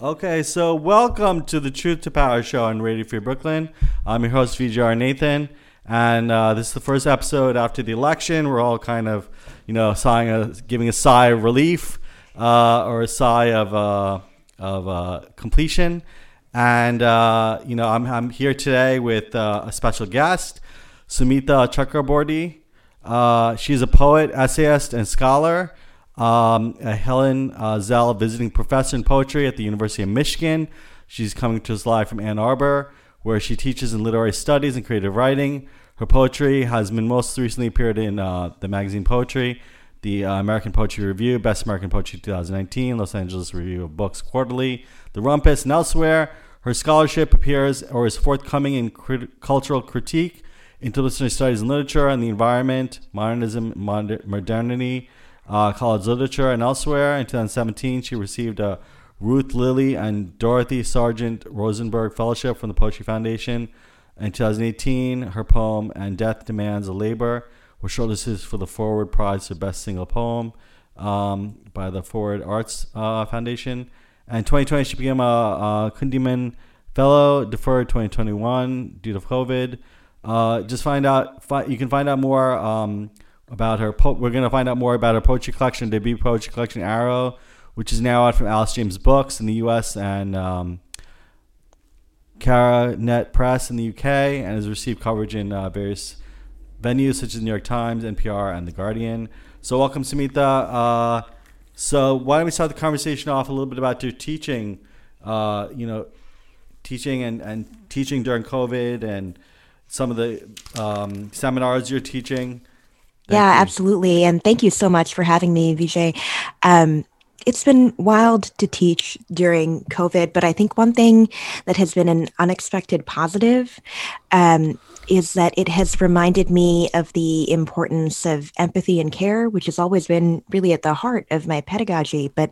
Okay, so welcome to the Truth to Power show on Radio Free Brooklyn. I'm your host, VJR Nathan, and uh, this is the first episode after the election. We're all kind of, you know, sighing a, giving a sigh of relief uh, or a sigh of, uh, of uh, completion. And, uh, you know, I'm, I'm here today with uh, a special guest, Sumita Chakraborty. She's a poet, essayist, and scholar. Um, a Helen uh, Zell, visiting professor in poetry at the University of Michigan. She's coming to us live from Ann Arbor, where she teaches in literary studies and creative writing. Her poetry has been most recently appeared in uh, the magazine Poetry, the uh, American Poetry Review, Best American Poetry 2019, Los Angeles Review of Books Quarterly, The Rumpus, and elsewhere. Her scholarship appears or is forthcoming in crit- cultural critique, interdisciplinary studies in literature and the environment, modernism, moder- modernity, uh, college literature, and elsewhere. In 2017, she received a Ruth Lilly and Dorothy Sargent Rosenberg Fellowship from the Poetry Foundation. In 2018, her poem And Death Demands a Labor was shortlisted for the Forward Prize for Best Single Poem um, by the Forward Arts uh, Foundation. And in 2020, she became a, a Kundiman Fellow, deferred 2021 due to COVID. Uh, just find out, fi- you can find out more um, about her. Po- we're going to find out more about her poetry collection, debut poetry collection, Arrow, which is now out from Alice James Books in the U.S. and um, Carcanet Press in the UK, and has received coverage in uh, various venues such as the New York Times, NPR, and The Guardian. So, welcome, Sumita. Uh, so, why don't we start the conversation off a little bit about your teaching? Uh, you know, teaching and, and teaching during COVID, and some of the um, seminars you're teaching. Thank yeah, you. absolutely. And thank you so much for having me, Vijay. Um, it's been wild to teach during COVID, but I think one thing that has been an unexpected positive um, is that it has reminded me of the importance of empathy and care, which has always been really at the heart of my pedagogy. But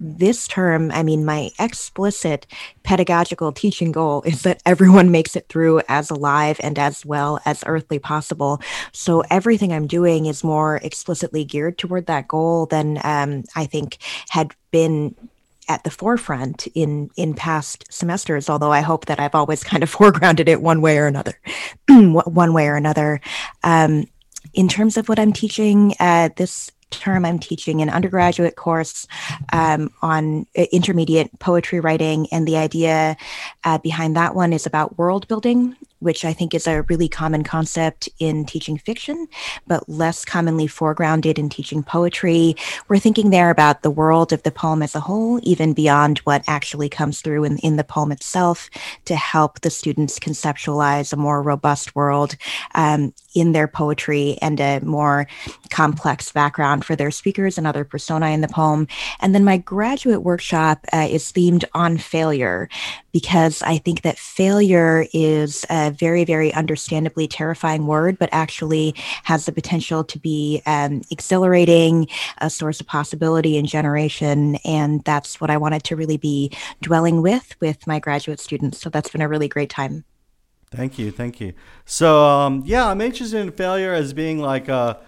this term, I mean, my explicit pedagogical teaching goal is that everyone makes it through as alive and as well as earthly possible. So everything I'm doing is more explicitly geared toward that goal than um, I think had been at the forefront in in past semesters although i hope that i've always kind of foregrounded it one way or another one way or another um, in terms of what i'm teaching uh, this term, I'm teaching an undergraduate course um, on uh, intermediate poetry writing. And the idea uh, behind that one is about world building which I think is a really common concept in teaching fiction, but less commonly foregrounded in teaching poetry. We're thinking there about the world of the poem as a whole, even beyond what actually comes through in, in the poem itself, to help the students conceptualize a more robust world um, in their poetry and a more complex background for their speakers and other personae in the poem. And then my graduate workshop uh, is themed on failure because I think that failure is a very, very understandably terrifying word, but actually has the potential to be um, exhilarating, a source of possibility and generation. And that's what I wanted to really be dwelling with with my graduate students. So that's been a really great time. Thank you, thank you. So um, yeah, I'm interested in failure as being like a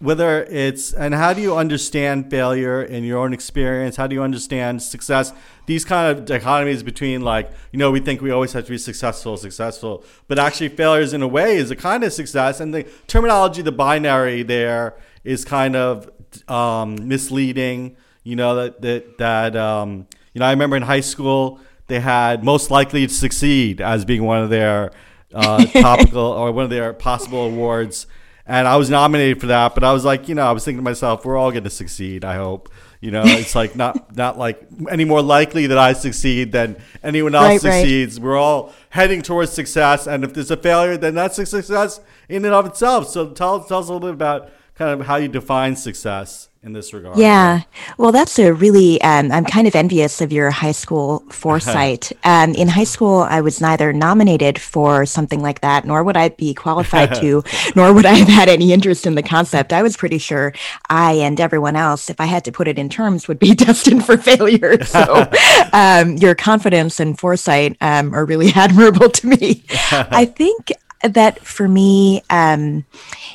whether it's and how do you understand failure in your own experience? How do you understand success? These kind of dichotomies between like you know we think we always have to be successful successful but actually failures in a way is a kind of success and the terminology the binary there is kind of um, misleading you know that that that um, you know i remember in high school they had most likely to succeed as being one of their uh, topical or one of their possible awards and I was nominated for that. But I was like, you know, I was thinking to myself, we're all going to succeed. I hope. You know, it's like not not like any more likely that I succeed than anyone else right, succeeds. Right. We're all heading towards success, and if there's a failure, then that's a success in and of itself. So tell tell us a little bit about kind of how you define success in this regard. Yeah. Well, that's a really, um, I'm kind of envious of your high school foresight. um, in high school, I was neither nominated for something like that, nor would I be qualified to, nor would I have had any interest in the concept. I was pretty sure I and everyone else, if I had to put it in terms, would be destined for failure. So um, your confidence and foresight um, are really admirable to me. I think that for me, um,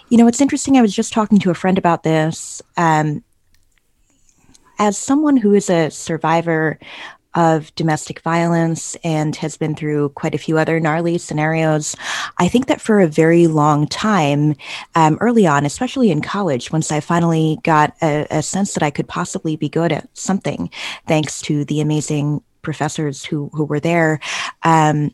you know, it's interesting. I was just talking to a friend about this. Um, as someone who is a survivor of domestic violence and has been through quite a few other gnarly scenarios. I think that for a very long time, um, early on, especially in college, once I finally got a, a sense that I could possibly be good at something, thanks to the amazing professors who who were there. Um,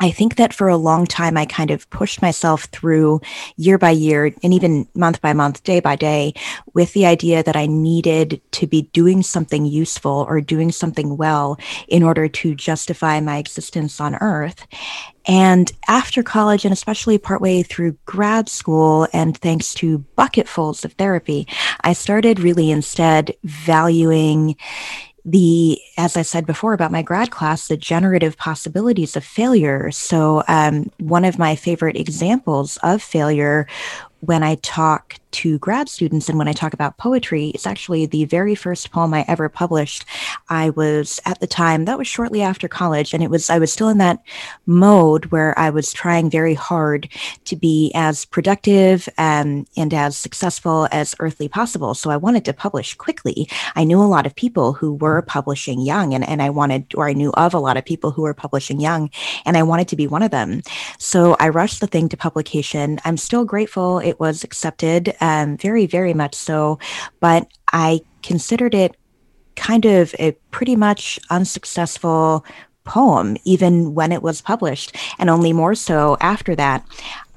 I think that for a long time, I kind of pushed myself through year by year and even month by month, day by day, with the idea that I needed to be doing something useful or doing something well in order to justify my existence on earth. And after college, and especially partway through grad school, and thanks to bucketfuls of therapy, I started really instead valuing the as i said before about my grad class the generative possibilities of failure. So um, one of my favorite examples of failure when I talk to grad students and when I talk about poetry, it's actually the very first poem I ever published. I was at the time, that was shortly after college, and it was, I was still in that mode where I was trying very hard to be as productive and, um, and as successful as earthly possible. So I wanted to publish quickly. I knew a lot of people who were publishing young, and, and I wanted, or I knew of a lot of people who were publishing young, and I wanted to be one of them. So I rushed the thing to publication. I'm still grateful it was accepted, um, very, very much so. But I considered it kind of a pretty much unsuccessful poem, even when it was published, and only more so after that.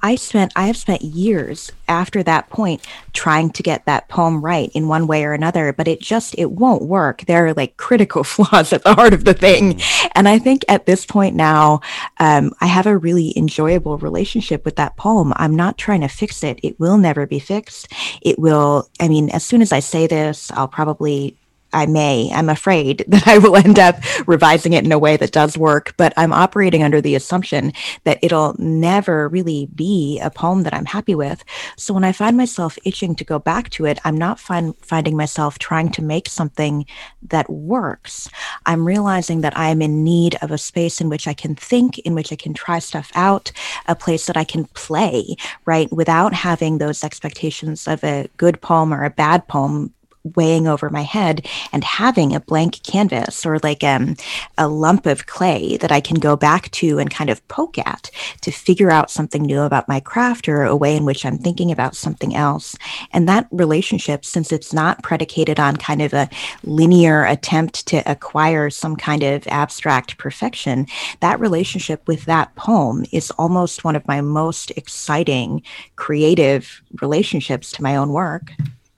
I spent I have spent years after that point trying to get that poem right in one way or another, but it just it won't work. There are like critical flaws at the heart of the thing, mm. and I think at this point now, um, I have a really enjoyable relationship with that poem. I'm not trying to fix it. It will never be fixed. It will. I mean, as soon as I say this, I'll probably I may, I'm afraid that I will end up revising it in a way that does work, but I'm operating under the assumption that it'll never really be a poem that I'm happy with. So when I find myself itching to go back to it, I'm not find, finding myself trying to make something that works. I'm realizing that I am in need of a space in which I can think, in which I can try stuff out, a place that I can play, right? Without having those expectations of a good poem or a bad poem weighing over my head and having a blank canvas or like um, a lump of clay that I can go back to and kind of poke at to figure out something new about my craft or a way in which I'm thinking about something else. And that relationship, since it's not predicated on kind of a linear attempt to acquire some kind of abstract perfection, that relationship with that poem is almost one of my most exciting creative relationships to my own work.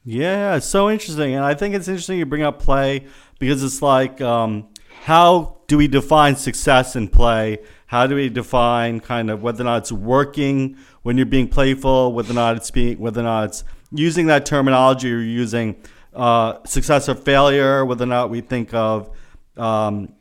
Yeah, it's so interesting. And I think it's interesting you bring up play because it's like, um, how do we define success in play? How do we define kind of whether or not it's working when you're being playful, whether or not it's being, whether or not it's using that terminology you're using uh, success or failure, whether or not we think of um,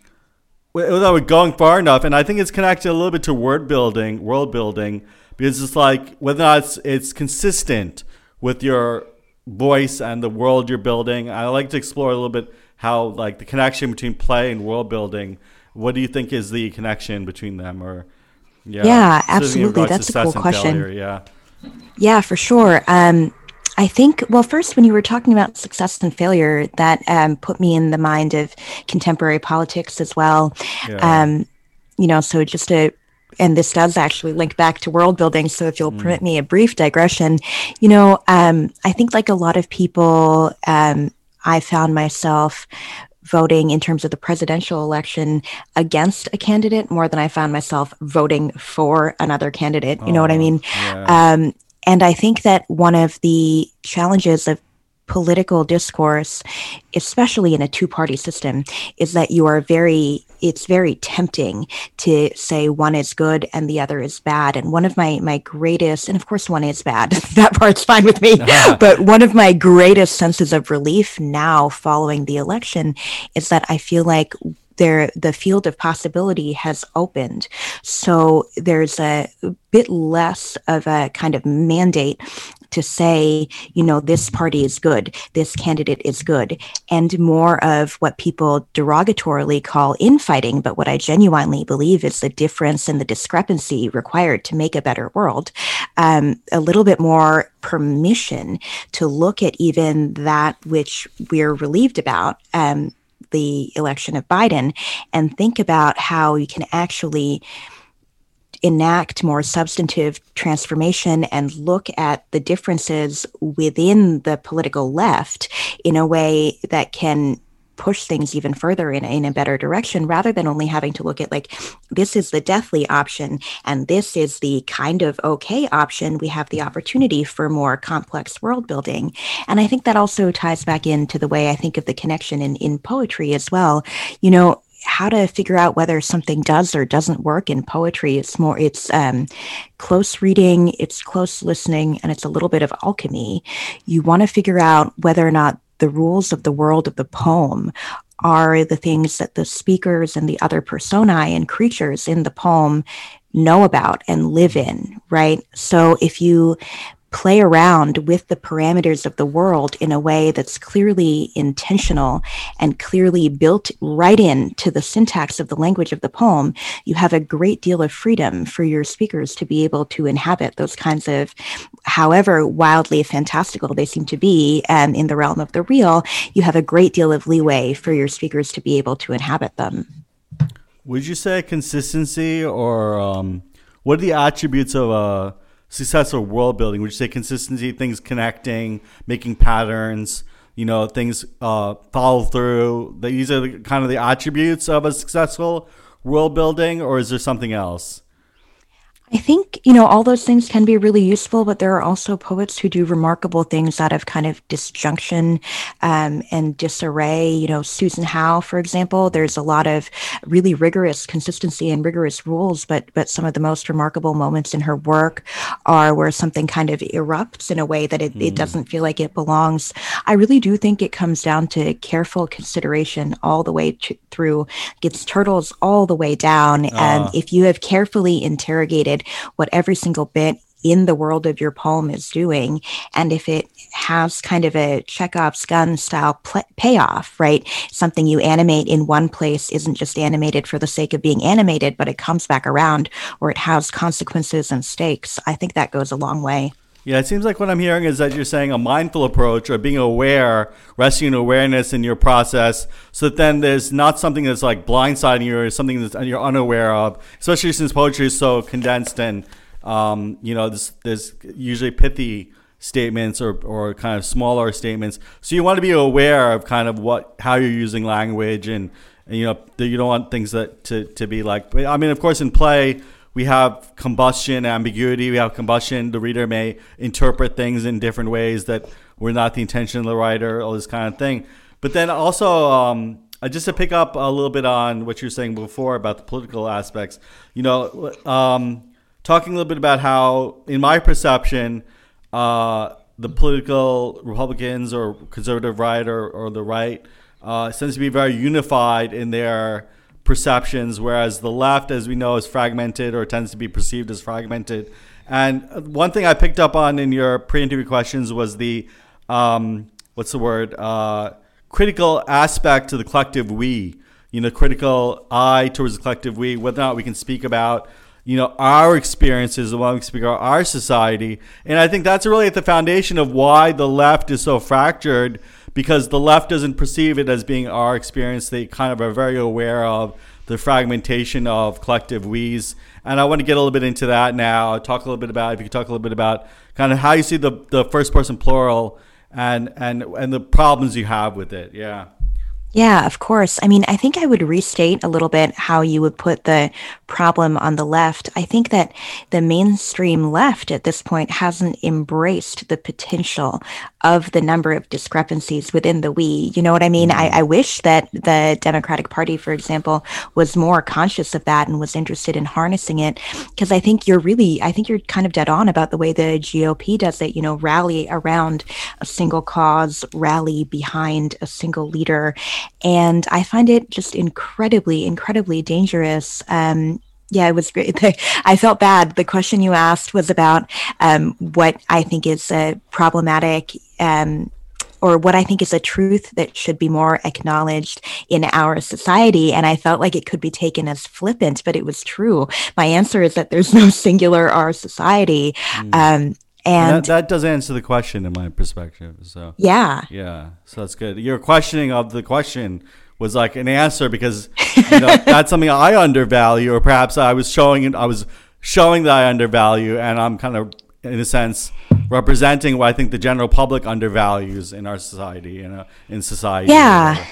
whether we're going far enough. And I think it's connected a little bit to word building, world building, because it's like whether or not it's, it's consistent with your voice and the world you're building. I like to explore a little bit how like the connection between play and world building. What do you think is the connection between them? Or yeah, yeah, absolutely. That's a cool question. Failure, yeah, yeah, for sure. Um, I think, well, first, when you were talking about success and failure, that um, put me in the mind of contemporary politics as well. Yeah. Um, you know, so just to and this does actually link back to world building. So if you'll mm. permit me a brief digression, you know, um, I think like a lot of people, um, I found myself voting in terms of the presidential election against a candidate more than I found myself voting for another candidate. You oh, know what I oh, mean? Yeah. Um, and I think that one of the challenges of political discourse, especially in a two party system, is that you are very, it's very tempting to say one is good and the other is bad. And one of my, my greatest, and of course one is bad, that part's fine with me, but one of my greatest senses of relief now following the election is that I feel like there the field of possibility has opened. So there's a bit less of a kind of mandate to say, you know, this party is good, this candidate is good, and more of what people derogatorily call infighting, but what I genuinely believe is the difference and the discrepancy required to make a better world. Um, a little bit more permission to look at even that which we're relieved about. Um, the election of Biden and think about how you can actually enact more substantive transformation and look at the differences within the political left in a way that can push things even further in, in a better direction rather than only having to look at like this is the deathly option and this is the kind of okay option. We have the opportunity for more complex world building. And i think that also ties back into the way i think of the connection in, in poetry as well. You know how to figure out whether something does or doesn't work in poetry. It's more, it's um, close reading, it's close listening, and it's a little bit of alchemy. You want to figure out whether or not the rules of the world of the poem are the things that the speakers and the other personae and creatures in the poem know about and live in, right? So if you play around with the parameters of the world in a way that's clearly intentional and clearly built right into the syntax of the language of the poem, you have a great deal of freedom for your speakers to be able to inhabit those kinds of, however wildly fantastical they seem to be and in the realm of the real, you have a great deal of leeway for your speakers to be able to inhabit them. Would you say consistency or um, what are the attributes of a successful world building, Would you say consistency, things connecting, making patterns, you know, things uh, follow through. These are the, kind of the attributes of a successful world building, or is there something else? I think, you know, all those things can be really useful, but there are also poets who do remarkable things out of kind of disjunction um, and disarray. You know, Susan Howe, for example, there's a lot of really rigorous consistency and rigorous rules, but but some of the most remarkable moments in her work are where something kind of erupts in a way that it, mm. it hmm. doesn't feel like it belongs. I really do think it comes down to careful consideration all the way to, through, gets turtles all the way down. And uh. if you have carefully interrogated what every single bit in the world of your poem is doing. And if it has kind of a Chekhov's gun style payoff, right? Something you animate in one place isn't just animated for the sake of being animated, but it comes back around or it has consequences and stakes. I think that goes a long way. Yeah, it seems like what I'm hearing is that you're saying a mindful approach or being aware, resting in awareness in your process, so that then there's not something that's like blindsiding you or something that you're unaware of, especially since poetry is so condensed and, um, you know, there's, there's usually pithy statements or, or kind of smaller statements. So you want to be aware of kind of what, how you're using language and, and you know, you don't want things that to, to be like, I mean, of course, in play, we have combustion ambiguity. We have combustion. The reader may interpret things in different ways that were not the intention of the writer, all this kind of thing. But then also, um, uh, just to pick up a little bit on what you were saying before about the political aspects, you know, um, talking a little bit about how, in my perception, uh, the political Republicans or conservative right or, or the right uh, seems to be very unified in their perceptions, whereas the left, as we know, is fragmented or tends to be perceived as fragmented. And one thing I picked up on in your pre-interview questions was the um, what's the word uh, critical aspect to the collective we. You know, critical I towards the collective we, whether or not we can speak about you know our experiences the one we speak about our society and i think that's really at the foundation of why the left is so fractured because the left doesn't perceive it as being our experience. They kind of are very aware of the fragmentation of collective we's. And I want to get a little bit into that now. Talk a little bit about if you could talk a little bit about kind of how you see the, the first person plural and and and the problems you have with it. Yeah. Yeah, of course. I mean, I think I would restate a little bit how you would put the problem on the left. I think that the mainstream left at this point hasn't embraced the potential of the number of discrepancies within the we. You know what I mean? I, mm-hmm. I wish that the Democratic Party, for example, was more conscious of that and was interested in harnessing it. Because I think you're really, I think you're kind of dead on about the way the GOP does it. You know, rally around a single cause, rally behind a single leader and I find it just incredibly, incredibly dangerous. Um, yeah, it was great. I felt bad. The question you asked was about um, what I think is a problematic um, or what I think is a truth that should be more acknowledged in our society. And I felt like it could be taken as flippant, but it was true. My answer is that there's no singular our society. Mm. Um, and that, that, does answer the question in my perspective. So yeah, yeah. So that's good. Your questioning of the question was like an answer because you know that's something I undervalue, or perhaps I was showing I was showing that I undervalue, and I'm kind of in a sense representing what I think the general public undervalues in our society, you know, in society. Yeah.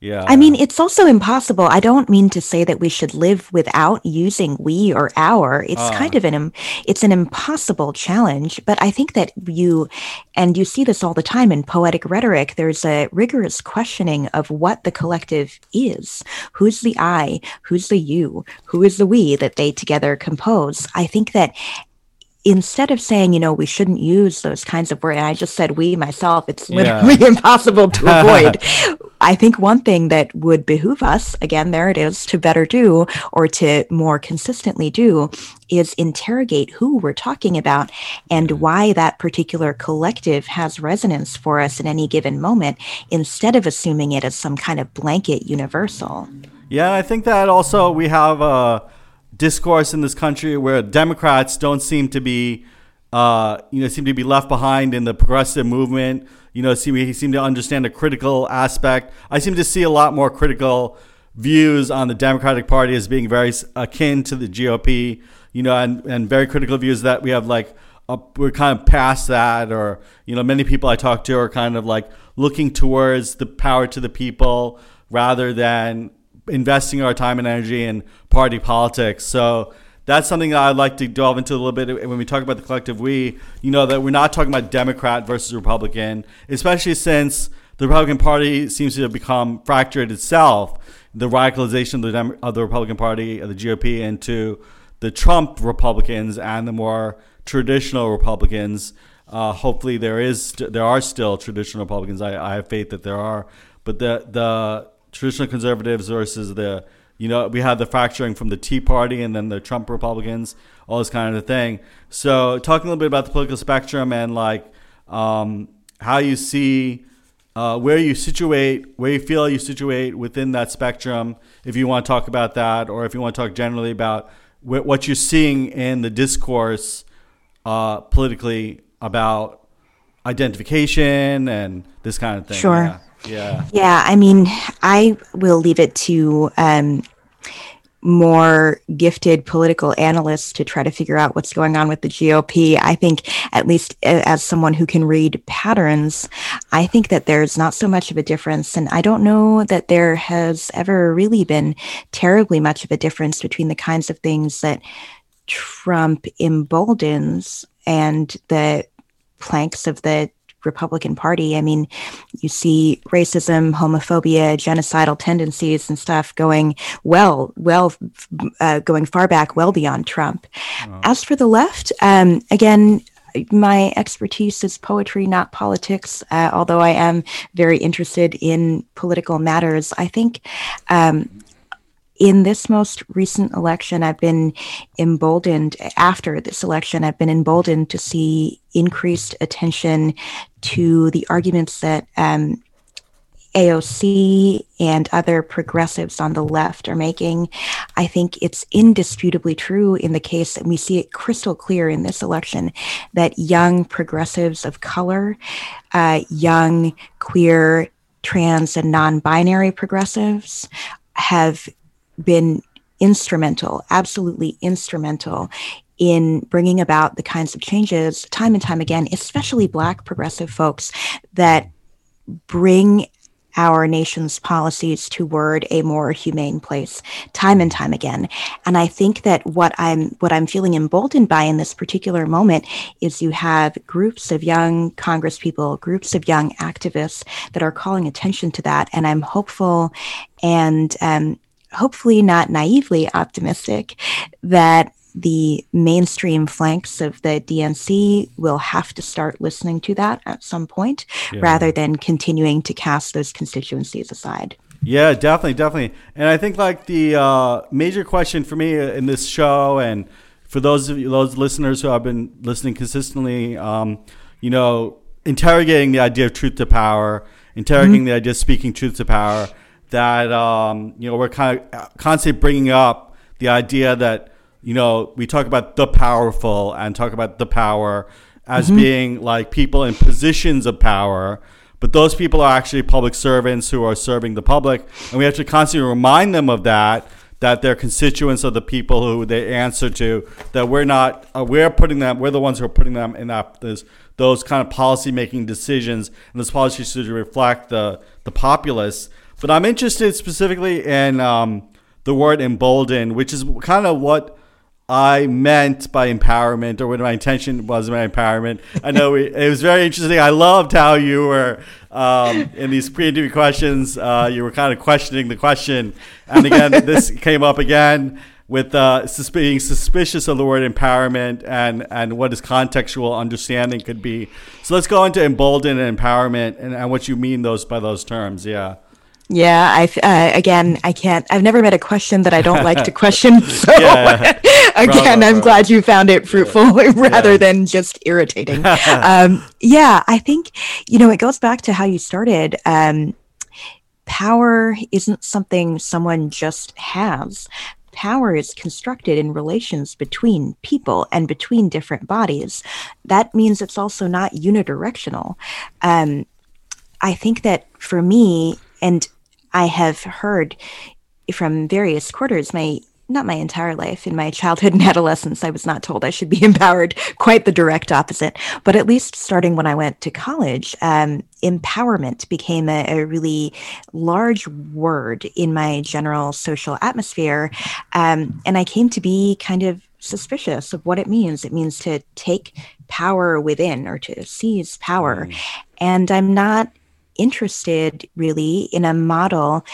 Yeah. I mean, it's also impossible. I don't mean to say that we should live without using we or our. It's Ah. kind of an it's an impossible challenge, but I think that you and you see this all the time in poetic rhetoric. There's a rigorous questioning of what the collective is. Who's the I? Who's the you? Who is the we that they together compose? I think that instead of saying, you know, we shouldn't use those kinds of words, and I just said we myself, it's Yeah. literally impossible to avoid. I think one thing that would behoove us, again, there it is, to better do or to more consistently do is interrogate who we're talking about and mm. why that particular collective has resonance for us in any given moment instead of assuming it as some kind of blanket universal. Yeah, I think that also we have a discourse in this country where Democrats don't seem to be, uh, you know, seem to be left behind in the progressive movement. You know, see, we seem to understand the critical aspect. I seem to see a lot more critical views on the Democratic Party as being very akin to the GOP. You know, and, and very critical views that we have like uh, we're kind of past that, or you know, many people I talk to are kind of like looking towards the power to the people rather than investing our time and energy in party politics. So that's something that I'd like to delve into a little bit when we talk about the collective we, you know, that we're not talking about Democrat versus Republican, especially since the Republican Party seems to have become fractured itself, the radicalization of the, Dem- of the Republican Party, of the GOP, into the Trump Republicans and the more traditional Republicans. Uh, hopefully, there is there are still traditional Republicans. I, I have faith that there are, but the the traditional conservatives versus the you know we have the fracturing from the Tea Party and then the Trump Republicans, all this kind of thing. So, talking a little bit about the political spectrum and like um, how you see uh, where you situate, where you feel you situate within that spectrum. If you want to talk about that, or if you want to talk generally about wh- what you're seeing in the discourse uh, politically about identification and this kind of thing. Sure. Yeah. Yeah. Yeah, I mean, I will leave it to um, more gifted political analysts to try to figure out what's going on with the GOP. I think, at least as someone who can read patterns, I think that there's not so much of a difference. And I don't know that there has ever really been terribly much of a difference between the kinds of things that Trump emboldens and the planks of the Republican Party. I mean, you see racism, homophobia, genocidal tendencies, and stuff going well, well, uh, going far back, well beyond Trump. As for the left, um, again, my expertise is poetry, not politics. Uh, although I am very interested in political matters, I think. Um, in this most recent election, I've been emboldened, after this election, I've been emboldened to see increased attention to the arguments that um, AOC and other progressives on the left are making. I think it's indisputably true in the case, and we see it crystal clear in this election, that young progressives of color, uh, young queer, trans, and non binary progressives have been instrumental, absolutely instrumental in bringing about the kinds of changes time and time again, especially Black progressive folks that bring our nation's policies toward a more humane place time and time again. And i think that what i'm what i'm feeling emboldened by in this particular moment is you have groups of young congresspeople groups of young activists that are calling attention to that. And i'm hopeful and um, hopefully not naively optimistic that the mainstream flanks of the DNC will have to start listening to that at some point Yeah. rather than continuing to cast those constituencies aside. Yeah, definitely, definitely. And I think like the uh, major question for me in this show, and for those of you, those listeners who have been listening consistently, um, you know, interrogating the idea of truth to power, interrogating the idea of speaking truth to power. That um, you know, we're kind of constantly bringing up the idea that you know we talk about the powerful and talk about the power as being like people in positions of power but those people are actually public servants who are serving the public, and we have to constantly remind them of that. That they're constituents of the people who they answer to. That we're not, uh, we're putting them, we're the ones who are putting them in that this, those kind of policy making decisions, and those policies should reflect the the populace. But I'm interested specifically in um, the word embolden, which is kind of what I meant by empowerment or what my intention was by empowerment. I know we, it was very interesting. I loved how you were um, in these pre-interview questions. Uh, you were kind of questioning the question, and again, this came up again with uh, sus- being suspicious of the word empowerment and and what its contextual understanding could be. So let's go into embolden and empowerment and, and what you mean those by those terms. Yeah. Yeah, I uh, again, I can't. I've never met a question that I don't like to question. So yeah. again, I'm glad you found it fruitful rather yeah. than just irritating. um, yeah, I think you know it goes back to how you started. Um, power isn't something someone just has. Power is constructed in relations between people and between different bodies. That means it's also not unidirectional. Um, I think that for me, and I have heard from various quarters, my not my entire life. In my childhood and adolescence, I was not told I should be empowered. Quite the direct opposite. But at least starting when I went to college, um, empowerment became a, a, really large word in my general social atmosphere. Um, and I came to be kind of suspicious of what it means. It means to take power within or to seize power. Mm. And I'm not interested really in a model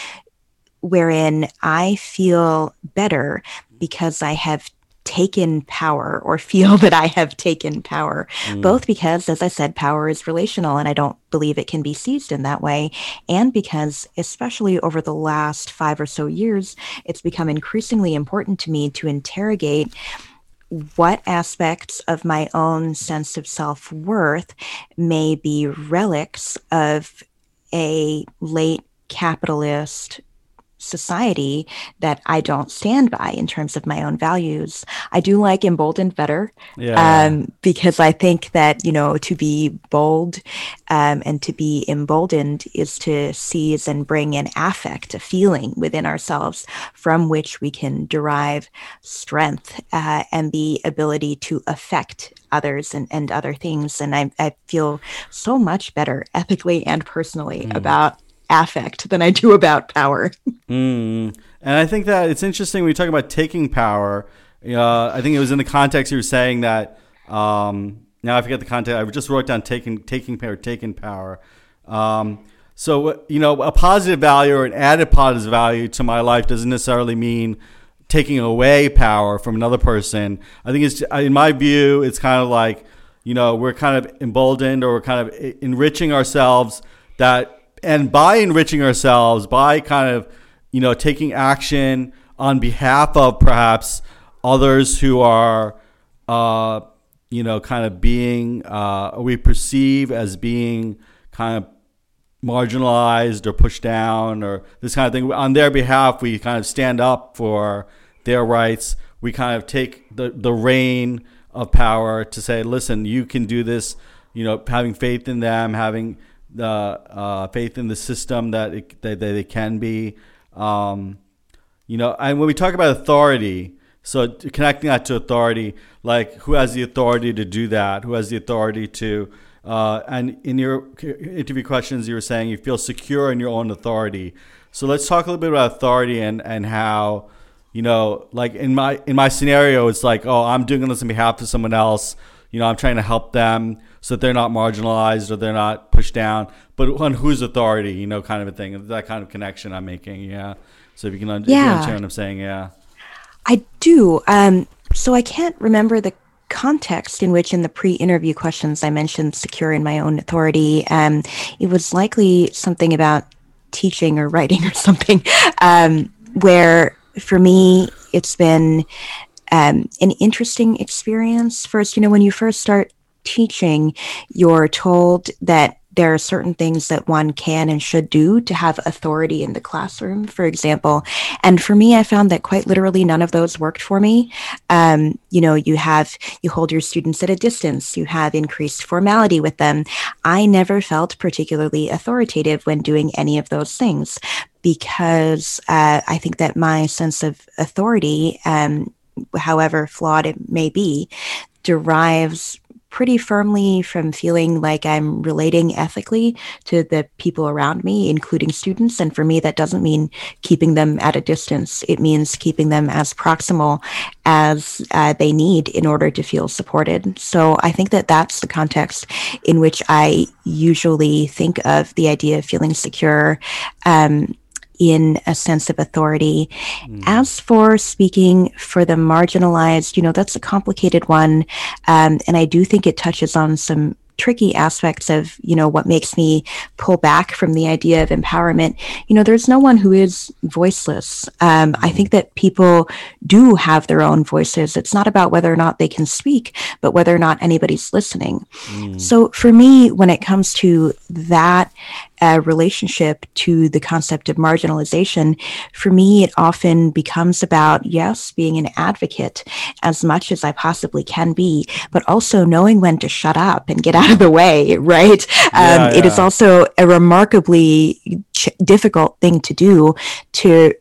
wherein I feel better because I have taken power or feel that I have taken power. Mm. Both because, as I said, power is relational and I don't believe it can be seized in that way. And because, especially over the last five or so years, it's become increasingly important to me to interrogate what aspects of my own sense of self worth may be relics of a late capitalist society that I don't stand by in terms of my own values. I do like emboldened better yeah. um, because I think that, you know, to be bold um, and to be emboldened is to seize and bring an affect, a feeling within ourselves from which we can derive strength uh, and the ability to affect others and, and other things. And I, I feel so much better ethically and personally mm. about affect than I do about power. mm. And I think that it's interesting when you talk about taking power. Uh, I think it was in the context you were saying that. Um, now I forget the context. I just wrote down taking taking power, taking power. Um, so you know, a positive value or an added positive value to my life doesn't necessarily mean taking away power from another person. I think it's in my view, it's kind of like you know we're kind of emboldened or we're kind of enriching ourselves that and by enriching ourselves, by kind of you know taking action on behalf of perhaps others who are uh, you know kind of being uh, we perceive as being kind of marginalized or pushed down or this kind of thing on their behalf we kind of stand up for their rights we kind of take the the reign of power to say listen you can do this you know having faith in them having the uh, faith in the system that it, that, that it can be. Um, you know, and when we talk about authority, so connecting that to authority, like who has the authority to do that? Who has the authority to? Uh, and in your interview questions, you were saying you feel secure in your own authority. So let's talk a little bit about authority and and how, you know, like in my in my scenario, it's like, oh, I'm doing this on behalf of someone else. You know, I'm trying to help them so that they're not marginalized or they're not pushed down, but on whose authority, you know, kind of a thing. That kind of connection I'm making, yeah. So if you can, yeah. if you understand what I'm saying, yeah. I do. Um, so I can't remember the context in which in the pre-interview questions I mentioned secure in my own authority. Um, it was likely something about teaching or writing or something, um, where for me it's been um, an interesting experience. First, you know, when you first start teaching, you're told that there are certain things that one can and should do to have authority in the classroom, for example. And for me, I found that quite literally none of those worked for me. Um, you know, you have, you hold your students at a distance, you have increased formality with them. I never felt particularly authoritative when doing any of those things because uh, I think that my sense of authority, um, however flawed it may be, derives pretty firmly from feeling like I'm relating ethically to the people around me, including students. And for me, that doesn't mean keeping them at a distance. It means keeping them as proximal as uh, they need in order to feel supported. So I think that that's the context in which I usually think of the idea of feeling secure. Um, in a sense of authority. Mm. As for speaking for the marginalized, you know, that's a complicated one. Um, and I do think it touches on some tricky aspects of you know what makes me pull back from the idea of empowerment you know there's no one who is voiceless um, i think that people do have their own voices it's not about whether or not they can speak but whether or not anybody's listening mm. so for me when it comes to that uh, relationship to the concept of marginalization, for me, it often becomes about, yes, being an advocate as much as I possibly can be, but also knowing when to shut up and get out of the way, right? Yeah, um, yeah. It is also a remarkably ch- difficult thing to do to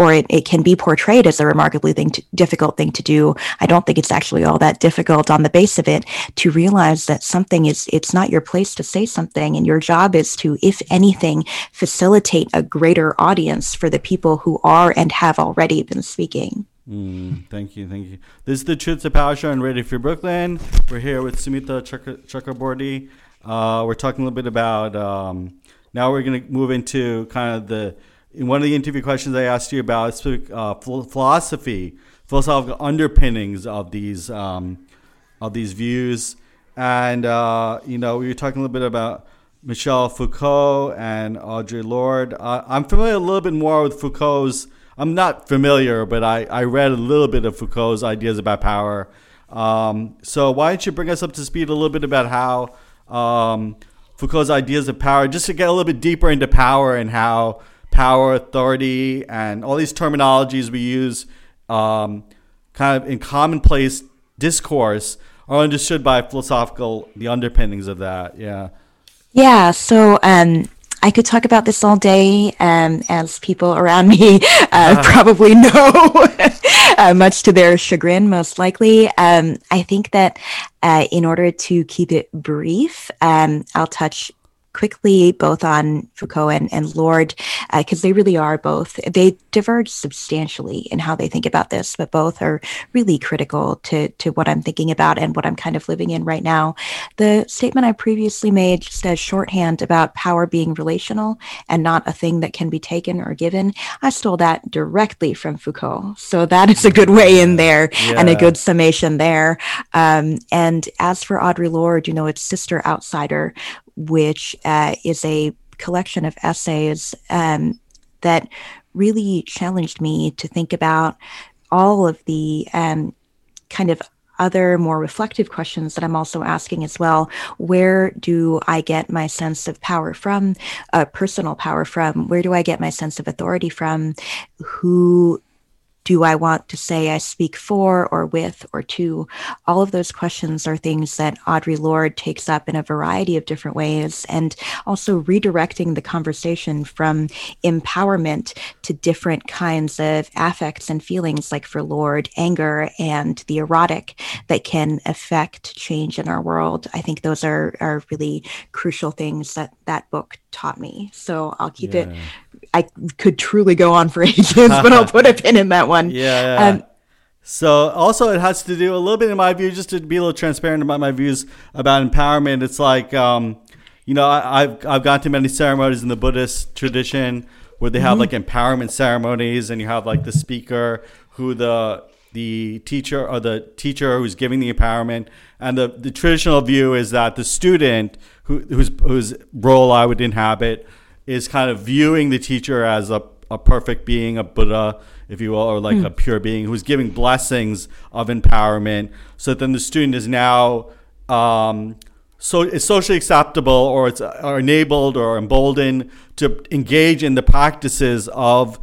or it, it can be portrayed as a remarkably thing to, difficult thing to do. I don't think it's actually all that difficult on the base of it to realize that something is, it's not your place to say something. And your job is to, if anything, facilitate a greater audience for the people who are and have already been speaking. Mm, thank you, thank you. This is the Truth to Power Show on Radio Free Brooklyn. We're here with Sumita Chakraborty. Uh, we're talking a little bit about. Um, now we're going to move into kind of the in one of the interview questions I asked you about uh, philosophy, philosophical underpinnings of these um, of these views, and uh, you know we were talking a little bit about Michel Foucault and Audre Lorde. Uh, I'm familiar a little bit more with Foucault's. I'm not familiar, but I, I read a little bit of Foucault's ideas about power. Um, so why don't you bring us up to speed a little bit about how um, Foucault's ideas of power, just to get a little bit deeper into power and how power, authority, and all these terminologies we use um, kind of in commonplace discourse are understood by philosophical, the underpinnings of that. Yeah. Yeah. So, um, I could talk about this all day, um, as people around me uh, probably know, uh, much to their chagrin, most likely. Um, I think that uh, in order to keep it brief, um, I'll touch quickly both on Foucault and, and Lorde, because uh, they really are both, they diverge substantially in how they think about this, but both are really critical to, to what I'm thinking about and what I'm kind of living in right now. The statement I previously made just as shorthand about power being relational and not a thing that can be taken or given, I stole that directly from Foucault. So that is a good way in there yeah. and a good summation there. Um, and as for Audre Lorde, you know, it's Sister Outsider which uh, is a collection of essays um, that really challenged me to think about all of the um, kind of other more reflective questions that I'm also asking as well. Where do I get my sense of power from, uh, personal power from? Where do I get my sense of authority from? Who do I want to say I speak for or with or to? All of those questions are things that Audre Lorde takes up in a variety of different ways, and also redirecting the conversation from empowerment to different kinds of affects and feelings, like for Lorde, anger and the erotic that can affect change in our world. I think those are, are really crucial things that that book taught me. So I'll keep yeah. it I could truly go on for ages, but I'll put a pin in that one. Yeah. Um, so also it has to do a little bit in my view, just to be a little transparent about my views about empowerment. It's like, um, you know, I, have I've gone to many ceremonies in the Buddhist tradition where they have mm-hmm. like empowerment ceremonies, and you have like the speaker who the the teacher or the teacher who's giving the empowerment, and the, the traditional view is that the student who, whose whose role I would inhabit is kind of viewing the teacher as a, a perfect being, a Buddha, if you will, or like mm. a pure being who's giving blessings of empowerment. So then the student is now um, so it's socially acceptable or it's or enabled or emboldened to engage in the practices of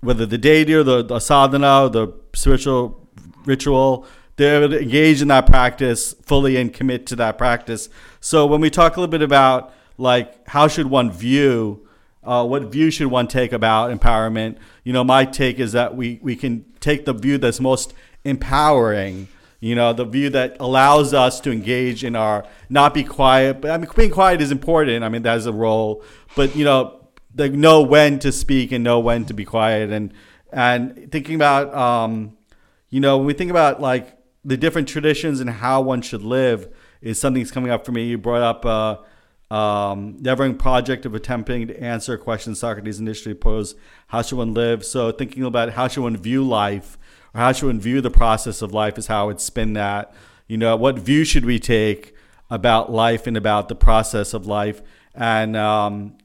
whether the deity or the, the sadhana or the spiritual ritual they're engaged in that practice fully and commit to that practice so when we talk a little bit about like how should one view uh, what view should one take about empowerment? You know my take is that we we can take the view that's most empowering you know the view that allows us to engage in our not be quiet but i mean being quiet is important. I mean that's a role. But you know like know when to speak and know when to be quiet. And and thinking about um you know when we think about like the different traditions and how one should live is something that's coming up for me. You brought up uh um, never-ending project of attempting to answer a question Socrates initially posed: How should one live? So, thinking about how should one view life, or how should one view the process of life, is how I would spin that. You know, what view should we take about life and about the process of life, and um,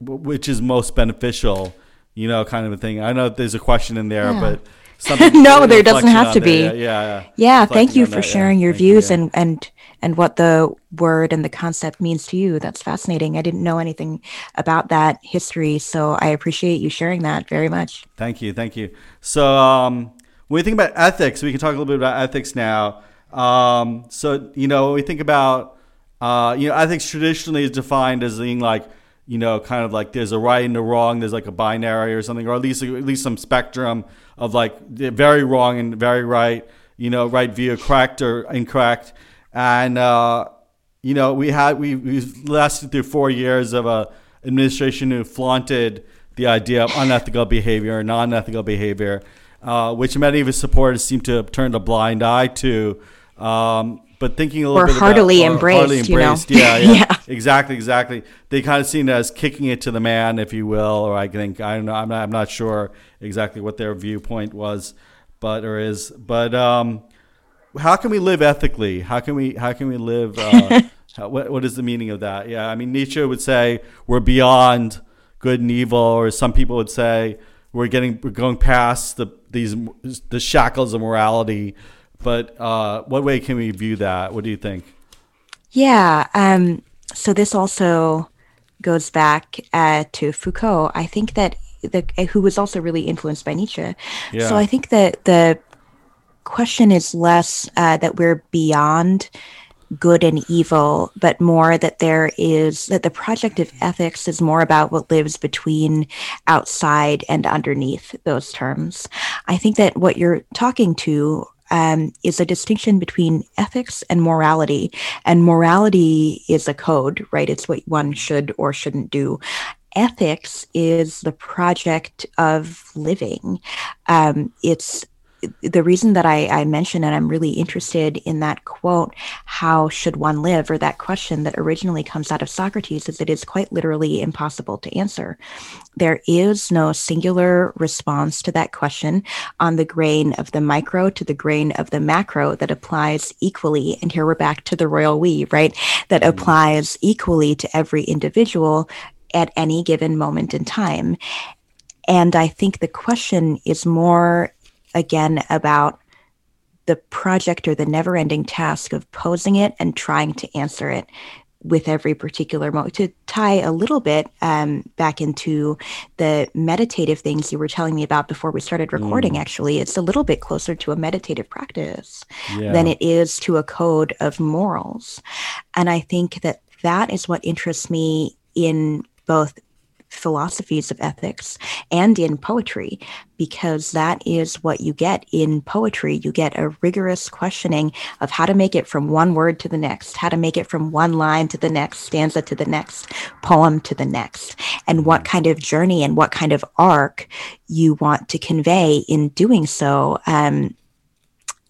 which is most beneficial? You know, kind of a thing. I know there's a question in there, Yeah. but No, there doesn't have to be. Yeah, yeah, yeah. Yeah, thank you for that, yeah. sharing your Thank you, views yeah. and and and what the word and the concept means to you. That's fascinating. I didn't know anything about that history, so I appreciate you sharing that very much. Thank you, thank you. So um, when we think about ethics, we can talk a little bit about ethics now. Um, so you know, when we think about uh, you know, ethics traditionally is defined as being like you know, kind of like there's a right and a wrong. There's like a binary or something, or at least at least some spectrum of like very wrong and very right. You know, right via correct or incorrect, and uh, you know, we had we we lasted through four years of a administration who flaunted the idea of unethical behavior, non-ethical behavior, uh, which many of his supporters seem to have turned a blind eye to. Um, but thinking a little Or bit heartily about, embraced, heartily you know? yeah, yeah, Yeah. exactly, exactly. They kind of seen it as kicking it to the man, if you will, or I think I don't know. I'm not, I'm not sure exactly what their viewpoint was, but or is. But um, how can we live ethically? How can we how can we live? Uh, how, what what is the meaning of that? Yeah, I mean Nietzsche would say we're beyond good and evil, or some people would say we're getting we're going past the these the shackles of morality. But uh, what way can we view that? What do you think? Yeah. Um, so this also goes back uh, to Foucault. I think that the who was also really influenced by Nietzsche. Yeah. So I think that the question is less uh, that we're beyond good and evil, but more that there is that the project of ethics is more about what lives between outside and underneath those terms. I think that what you're talking to um, is a distinction between ethics and morality. And morality is a code, right? It's what one should or shouldn't do. Ethics is the project of living. Um, it's the reason that I, I mentioned and I'm really interested in that quote, how should one live, or that question that originally comes out of Socrates, is that it is quite literally impossible to answer. There is no singular response to that question on the grain of the micro to the grain of the macro that applies equally. And here we're back to the royal we, right? That mm-hmm. applies equally to every individual at any given moment in time. And I think the question is more again about the project or the never ending task of posing it and trying to answer it with every particular moment to tie a little bit um, back into the meditative things you were telling me about before we started recording actually. It's a little bit closer to a meditative practice Yeah. than it is to a code of morals. And i think that that is what interests me in both philosophies of ethics and in poetry because that is what you get in poetry. You get a rigorous questioning of how to make it from one word to the next how to make it from one line to the next stanza to the next poem to the next and what kind of journey and what kind of arc you want to convey in doing so. Um,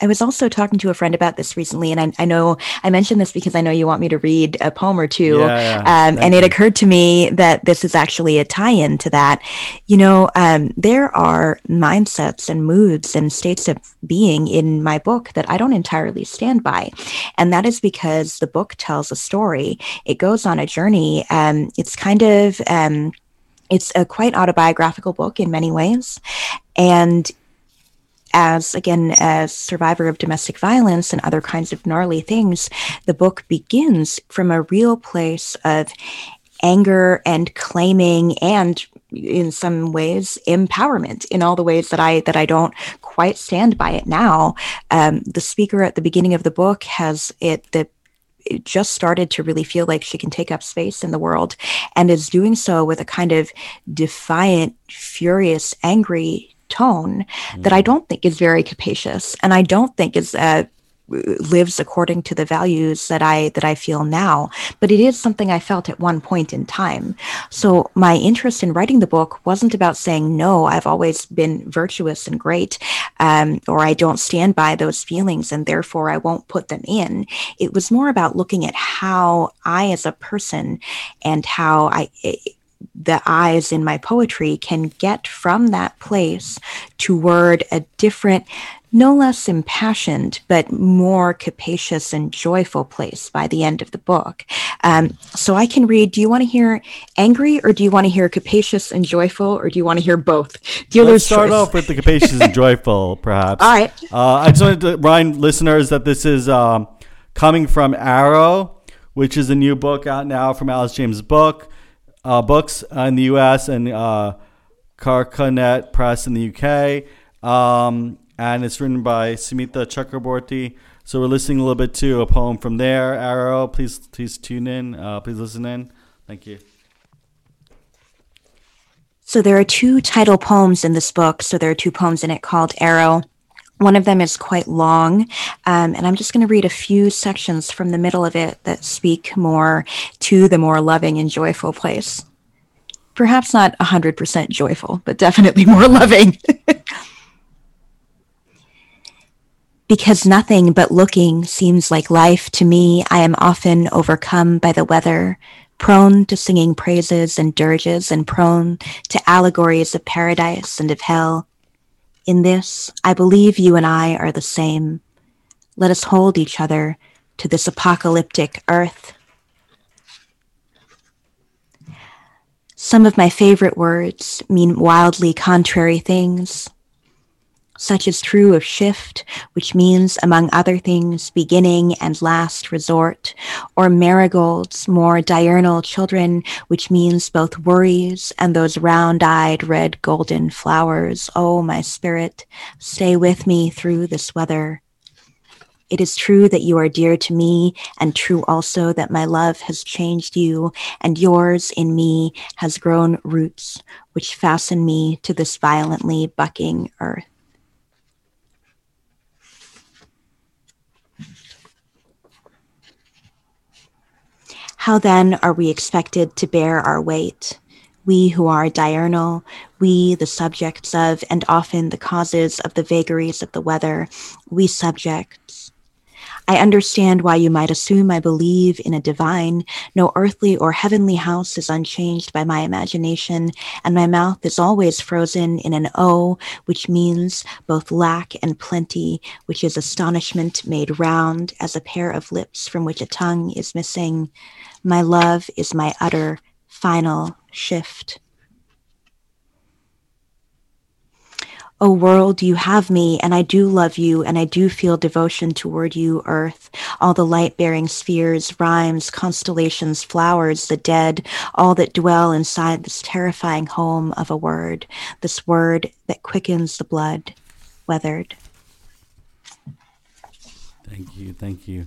I was also talking to a friend about this recently, and I, I know I mentioned this because I know you want me to read a poem or two. Yeah. Um, and it occurred to me that this is actually a tie in to that. You know, um, there are mindsets and moods and states of being in my book that I don't entirely stand by. And that is because the book tells a story, it goes on a journey. Um, it's kind of. Um, it's a quite autobiographical book in many ways. And as, again, as survivor of domestic violence and other kinds of gnarly things, the book begins from a real place of anger and claiming and in some ways empowerment in all the ways that I that I don't quite stand by it now. Um, the speaker at the beginning of the book has it the it just started to really feel like she can take up space in the world and is doing so with a kind of defiant, furious, angry tone mm. that I mm. don't think is very capacious and I don't think is uh, lives according to the values that I that I feel now but it is something I felt at one point in time so my interest in writing the book wasn't about saying no I've always been virtuous and great um, or I don't stand by those feelings and therefore I won't put them in it was more about looking at how I as a person and how I the eyes in my poetry can get from that place toward a different no less impassioned, but more capacious and joyful place by the end of the book. Um, so I can read. Do you want to hear angry, or do you want to hear capacious and joyful, or do you want to hear both? Dealer's Let's start choice. off with the capacious and joyful, perhaps. All right. Uh, I just wanted to remind listeners that this is um, coming from Arrow, which is a new book out now from Alice James Book uh, Books in the U.S. and uh, Carcanet Press in the U.K. Um, and it's written by Sumita Chakraborty. So we're listening a little bit to a poem from there. Arrow, please please tune in. Uh, please listen in. Thank you. So there are two title poems in this book. So there are two poems in it called Arrow. One of them is quite long, um, and I'm just going to read a few sections from the middle of it that speak more to the more loving and joyful place. Perhaps not 100% joyful, but definitely more loving. Because nothing but looking seems like life to me, I am often overcome by the weather, prone to singing praises and dirges, and prone to allegories of paradise and of hell. In this, I believe you and I are the same. Let us hold each other to this apocalyptic earth. Some of my favorite words mean wildly contrary things. Such is true of shift, which means, among other things, beginning and last resort, or marigolds, more diurnal children, which means both worries and those round eyed red golden flowers. Oh, my spirit, stay with me through this weather. It is true that you are dear to me, and true also that my love has changed you, and yours in me has grown roots which fasten me to this violently bucking earth. How then are we expected to bear our weight? We who are diurnal, we the subjects of and often the causes of the vagaries of the weather, we subjects. I understand why you might assume I believe in a divine. No earthly or heavenly house is unchanged by my imagination, and my mouth is always frozen in an O, which means both lack and plenty, which is astonishment made round as a pair of lips from which a tongue is missing. My love is my utter final shift. O world, you have me, and I do love you, and I do feel devotion toward you, earth. All the light bearing spheres, rhymes, constellations, flowers, the dead, all that dwell inside this terrifying home of a word, this word that quickens the blood, weathered. Thank you. Thank you.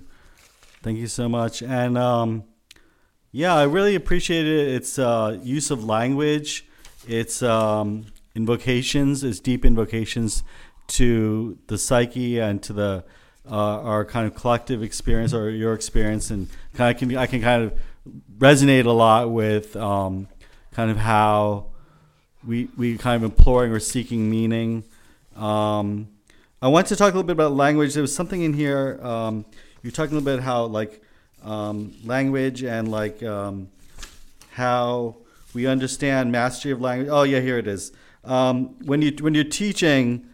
Thank you so much. And, um, yeah, I really appreciated its uh, use of language, its um, invocations, its deep invocations to the psyche and to the uh, our kind of collective experience or your experience, and kind of can I can kind of resonate a lot with um, kind of how we we kind of imploring or seeking meaning. Um, I want to talk a little bit about language. There was something in here. Um, you're talking a little bit how like um, language and like um, how we understand mastery of language. Oh yeah, here it is. Um, when you when you're teaching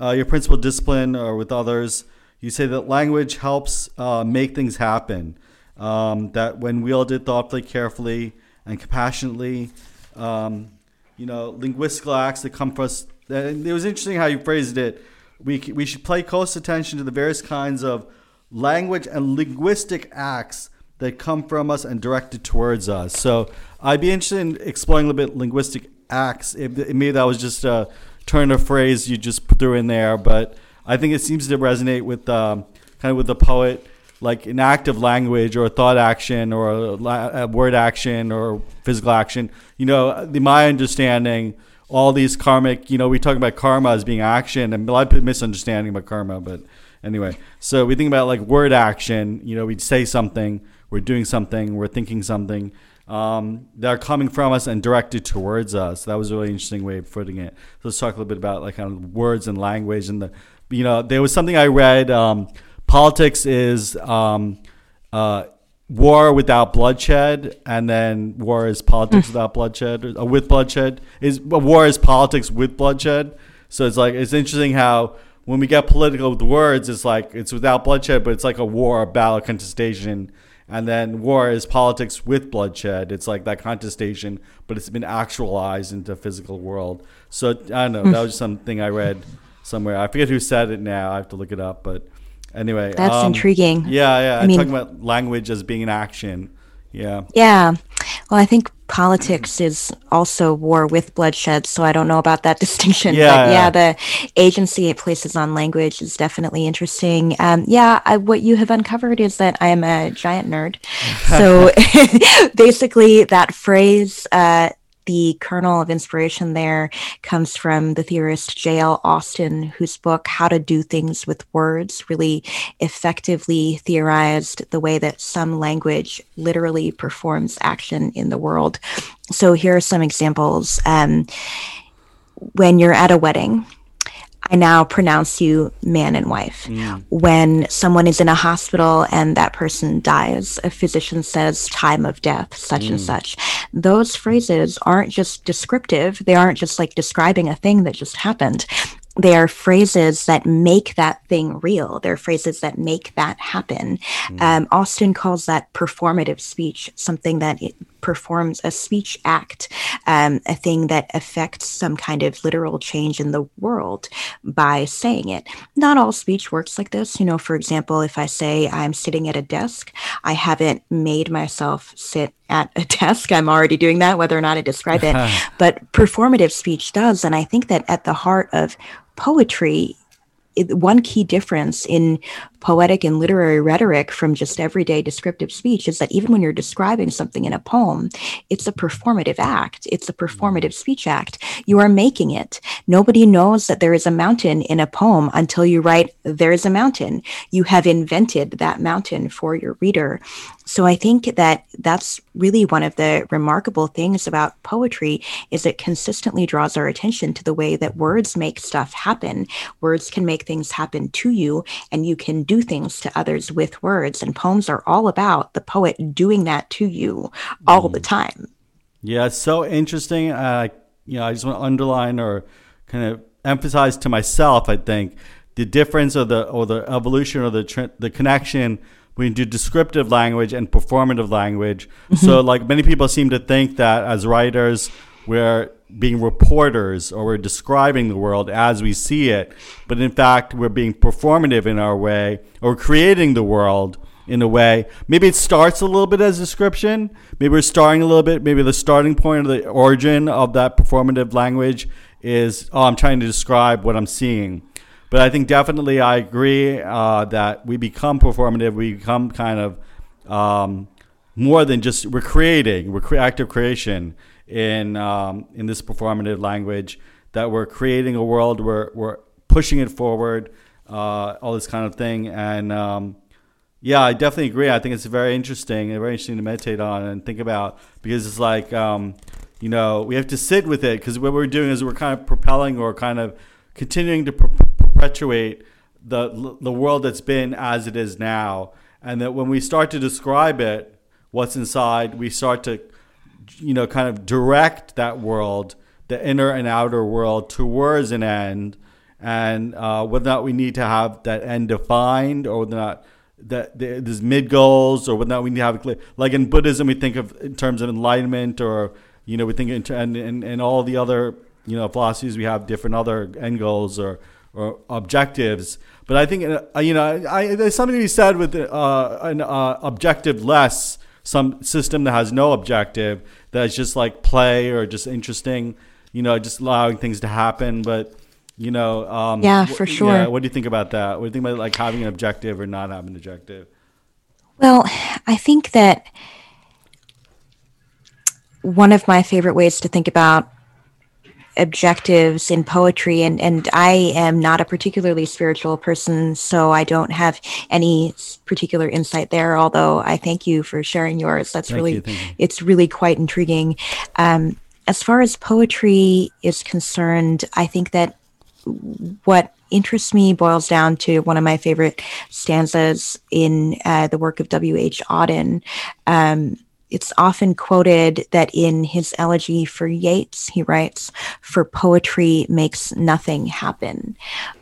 uh, your principal discipline or with others, you say that language helps uh, make things happen. Um, that when wielded thoughtfully, carefully, and compassionately, um, you know, linguistic acts that come from us. It was interesting how you phrased it we we should pay close attention to the various kinds of language and linguistic acts that come from us and directed towards us. So I'd be interested in exploring a little bit linguistic acts. It, it, maybe that was just a turn of phrase you just threw in there, but I think it seems to resonate with um, kind of with the poet, like an active language or a thought action or a, a word action or physical action. You know, the, my understanding, all these karmic, you know, we talk about karma as being action, and a lot of misunderstanding about karma, but anyway. So we think about like word action. You know, we say something, we're doing something, we're thinking something. Um, that are coming from us and directed towards us. That was a really interesting way of putting it. So let's talk a little bit about like kind of words and language and the you know, there was something I read. Um, politics is um, uh, war without bloodshed, and then war is politics without bloodshed, or, uh, with bloodshed. Is war is politics with bloodshed. So it's like it's interesting how when we get political with words, it's like it's without bloodshed, but it's like a war, a battle, a contestation. And then war is politics with bloodshed. It's like that contestation, but it's been actualized into physical world. So I don't know. That was something I read somewhere. I forget who said it now. I have to look it up. But anyway, that's um, intriguing. Yeah, yeah. I am talking about language as being an action. Yeah. Yeah. Well, I think politics is also war with bloodshed, so I don't know about that distinction. Yeah, but yeah, yeah. the agency it places on language is definitely interesting. Um, yeah, I, what you have uncovered is that I am a giant nerd. So basically, that phrase. Uh, the kernel of inspiration there comes from the theorist J.L. Austin, whose book, How to Do Things with Words, really effectively theorized the way that some language literally performs action in the world. So here are some examples. Um, when you're at a wedding, I now pronounce you man and wife. Mm. When someone is in a hospital and that person dies, a physician says time of death, such mm. and such. Those phrases aren't just descriptive, they aren't just like describing a thing that just happened. They are phrases that make that thing real. They're phrases that make that happen. Mm. Um, Austin calls that performative speech, something that performs a speech act, um, a thing that affects some kind of literal change in the world by saying it. Not all speech works like this. You know, for example, if I say I'm sitting at a desk, I haven't made myself sit at a desk. I'm already doing that, whether or not I describe it. but performative speech does. And I think that at the heart of poetry one key difference in poetic and literary rhetoric from just everyday descriptive speech is that even when you're describing something in a poem, it's a performative act. It's a performative mm. speech act. You are making it. Nobody knows that there is a mountain in a poem until you write, There is a mountain. You have invented that mountain for your reader. So I think that that's really one of the remarkable things about poetry is it consistently draws our attention to the way that words make stuff happen. Words can make things happen to you and you can do things to others with words and poems are all about the poet doing that to you all mm. the time. Yeah, it's so interesting. Uh, you know, I just want to underline or kind of emphasize to myself, I think, the difference or the or the evolution or the tr- the connection we do descriptive language and performative language. Mm-hmm. So, like many people seem to think that as writers, we're being reporters or we're describing the world as we see it, but in fact, we're being performative in our way or creating the world in a way. Maybe it starts a little bit as description. Maybe we're starting a little bit. Maybe the starting point or the origin of that performative language is, oh, I'm trying to describe what I'm seeing. But I think definitely I agree uh, that we become performative. We become kind of um, more than just we're creating. We're active creation in um, in this performative language. That we're creating a world. We're we're pushing it forward. Uh, all this kind of thing. And um, yeah, I definitely agree. I think it's very interesting and very interesting to meditate on and think about because it's like um, you know we have to sit with it because what we're doing is we're kind of propelling or kind of continuing to perpetuate the the world that's been as it is now, and that when we start to describe it, what's inside, we start to, you know, kind of direct that world, the inner and outer world, towards an end, and uh, whether or not we need to have that end defined, or whether or not that there's mid goals, or whether or not we need to have clear. Like in Buddhism, we think of in terms of enlightenment, or you know, we think in and and, and all the other you know philosophies we have different other end goals or or objectives. But I think uh, you know, I, there's something to be said with uh, an uh, objective less some system that has no objective that's just like play or just interesting, you know, just allowing things to happen. But you know, um, yeah, for sure. Yeah, what do you think about that? What do you think about like having an objective or not having an objective? Well, I think that one of my favorite ways to think about objectives in poetry and and I am not a particularly spiritual person so I don't have any particular insight there although I thank you for sharing yours that's thank really you, you. it's really quite intriguing um, as far as poetry is concerned I think that what interests me boils down to one of my favorite stanzas in uh, the work of W.H. Auden um, it's often quoted that in his elegy for Yeats, he writes, For poetry makes nothing happen.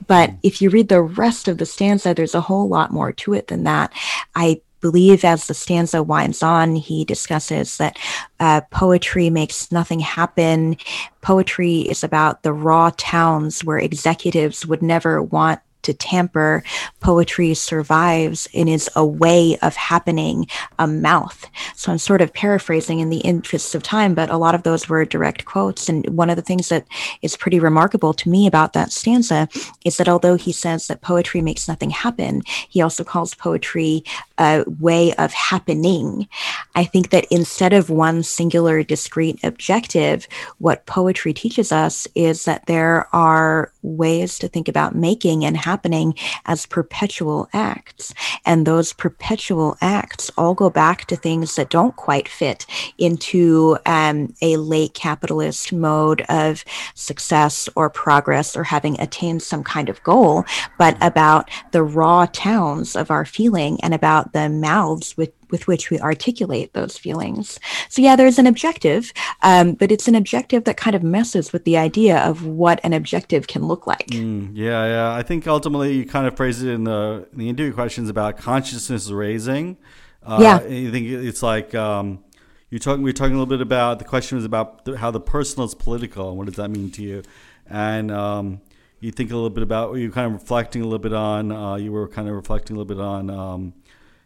But hmm. if you read the rest of the stanza, there's a whole lot more to it than that. I believe as the stanza winds on, he discusses that uh, poetry makes nothing happen. Poetry is about the raw towns where executives would never want to tamper, poetry survives and is a way of happening, a mouth. So I'm sort of paraphrasing in the interest of time, but a lot of those were direct quotes. And one of the things that is pretty remarkable to me about that stanza is that although he says that poetry makes nothing happen, he also calls poetry a way of happening. I think that instead of one singular discrete objective, what poetry teaches us is that there are ways to think about making and happening as perpetual acts. And those perpetual acts all go back to things that don't quite fit into um, a late capitalist mode of success or progress or having attained some kind of goal, but about the raw towns of our feeling and about the mouths with with which we articulate those feelings. So, yeah, there's an objective, um, but it's an objective that kind of messes with the idea of what an objective can look like. Mm, yeah, yeah. I think ultimately you kind of phrased it in the, in the interview questions about consciousness raising. Uh, yeah. I think it's like um, you're talking, we are talking a little bit about the question was about how the personal is political and what does that mean to you? And, um, you think a little bit about, you kind of reflecting a little bit on, uh, you were kind of reflecting a little bit on um,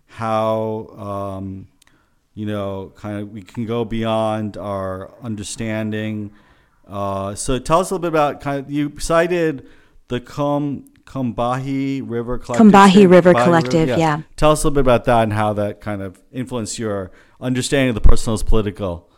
how um, you know kind of we can go beyond our understanding. Uh, so tell us a little bit about kind of you cited the Com River Collective. River Collective, River? Yeah. yeah. Tell us a little bit about that and how that kind of influenced your understanding of the personal as political.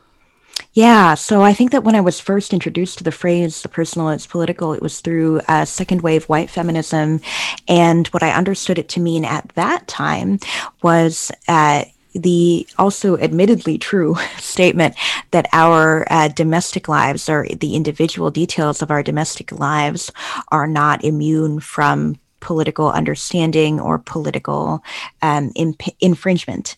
Yeah, so I think that when I was first introduced to the phrase the personal is political, it was through uh, second wave white feminism. And what I understood it to mean at that time was uh, the also admittedly true statement that our uh, domestic lives or the individual details of our domestic lives are not immune from political understanding or political um, imp- infringement.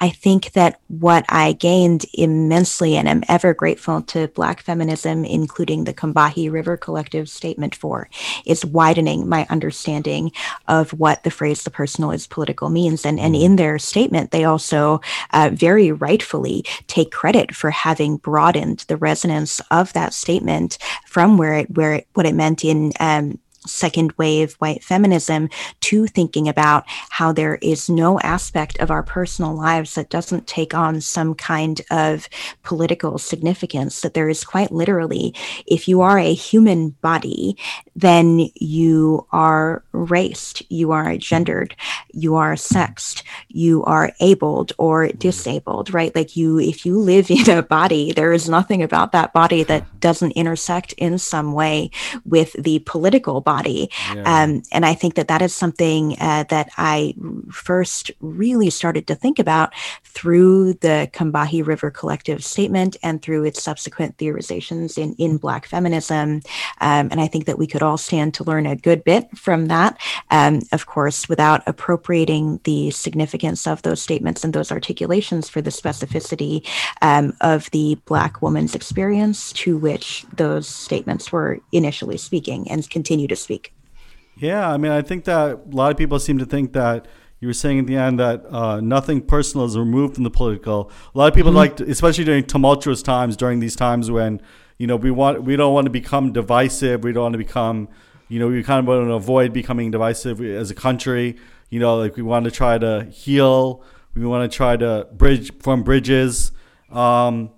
I think that what I gained immensely and I'm ever grateful to Black feminism, including the Combahee River Collective statement for, is widening my understanding of what the phrase the personal is political means. And, and in their statement, they also uh, very rightfully take credit for having broadened the resonance of that statement from where it, where it, what it meant in um, second wave white feminism to thinking about how there is no aspect of our personal lives that doesn't take on some kind of political significance. That there is quite literally, if you are a human body, then you are raced, you are gendered, you are sexed, you are abled or disabled, right? Like you, if you live in a body, there is nothing about that body that doesn't intersect in some way with the political body body. Yeah. Um, and I think that that is something uh, that I first really started to think about through the Combahee River Collective statement and through its subsequent theorizations in, in Black feminism. Um, and I think that we could all stand to learn a good bit from that, um, of course, without appropriating the significance of those statements and those articulations for the specificity um, of the Black woman's experience to which those statements were initially speaking and continue to speak. Yeah, I mean, I think that a lot of people seem to think that you were saying at the end that uh, nothing personal is removed from the political. A lot of people mm-hmm. like, to, especially during tumultuous times, during these times when you know we want we don't want to become divisive, we don't want to become You know, we kind of want to avoid becoming divisive as a country. You know, like we want to try to heal. We want to try to bridge form bridges. Um,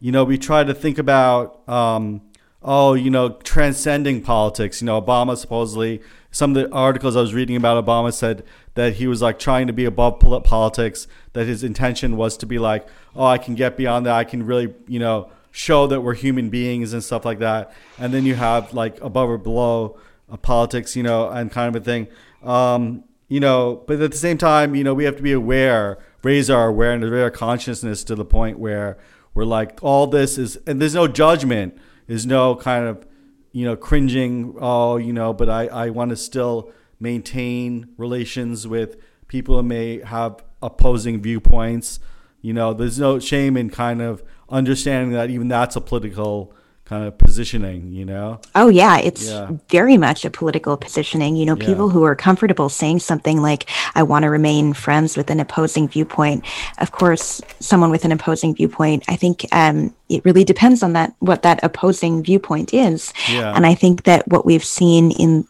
you know, we try to think about, um, oh, you know, transcending politics. You know, Obama supposedly, some of the articles I was reading about Obama said that he was like trying to be above politics, that his intention was to be like, oh, I can get beyond that. I can really, you know, show that we're human beings and stuff like that. And then you have like above or below uh, politics, you know, and kind of a thing. Um, you know, but at the same time, you know, we have to be aware, raise our awareness, raise our consciousness to the point where we're like, all this is, and there's no judgment, there's no kind of, you know, cringing, oh, you know, but I, I want to still maintain relations with people who may have opposing viewpoints. You know, there's no shame in kind of understanding that even that's a political kind of positioning, you know? Oh, yeah. It's yeah. very much a political positioning. You know, yeah. people who are comfortable saying something like, I want to remain friends with an opposing viewpoint. Of course, someone with an opposing viewpoint, I think um, it really depends on that, what that opposing viewpoint is. Yeah. And I think that what we've seen in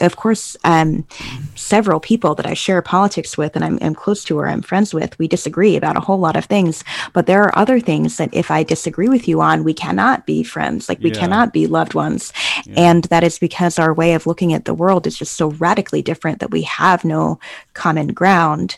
of course, um, several people that I share politics with and I'm, I'm, close to or I'm friends with, we disagree about a whole lot of things. But there are other things that if I disagree with you on, we cannot be friends. Like we yeah. cannot be loved ones. Yeah. And that is because our way of looking at the world is just so radically different that we have no common ground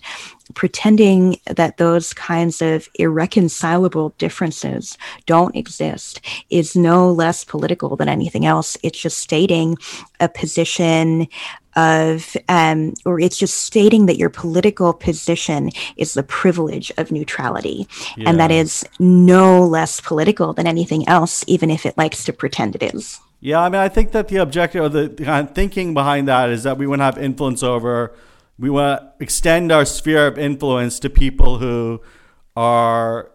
pretending that those kinds of irreconcilable differences don't exist is no less political than anything else. It's just stating a position of, um, or it's just stating that your political position is the privilege of neutrality. Yeah. And that is no less political than anything else, even if it likes to pretend it is. Yeah, I mean, I think that the objective or the kind of thinking behind that is that we want to have influence over we want to extend our sphere of influence to people who are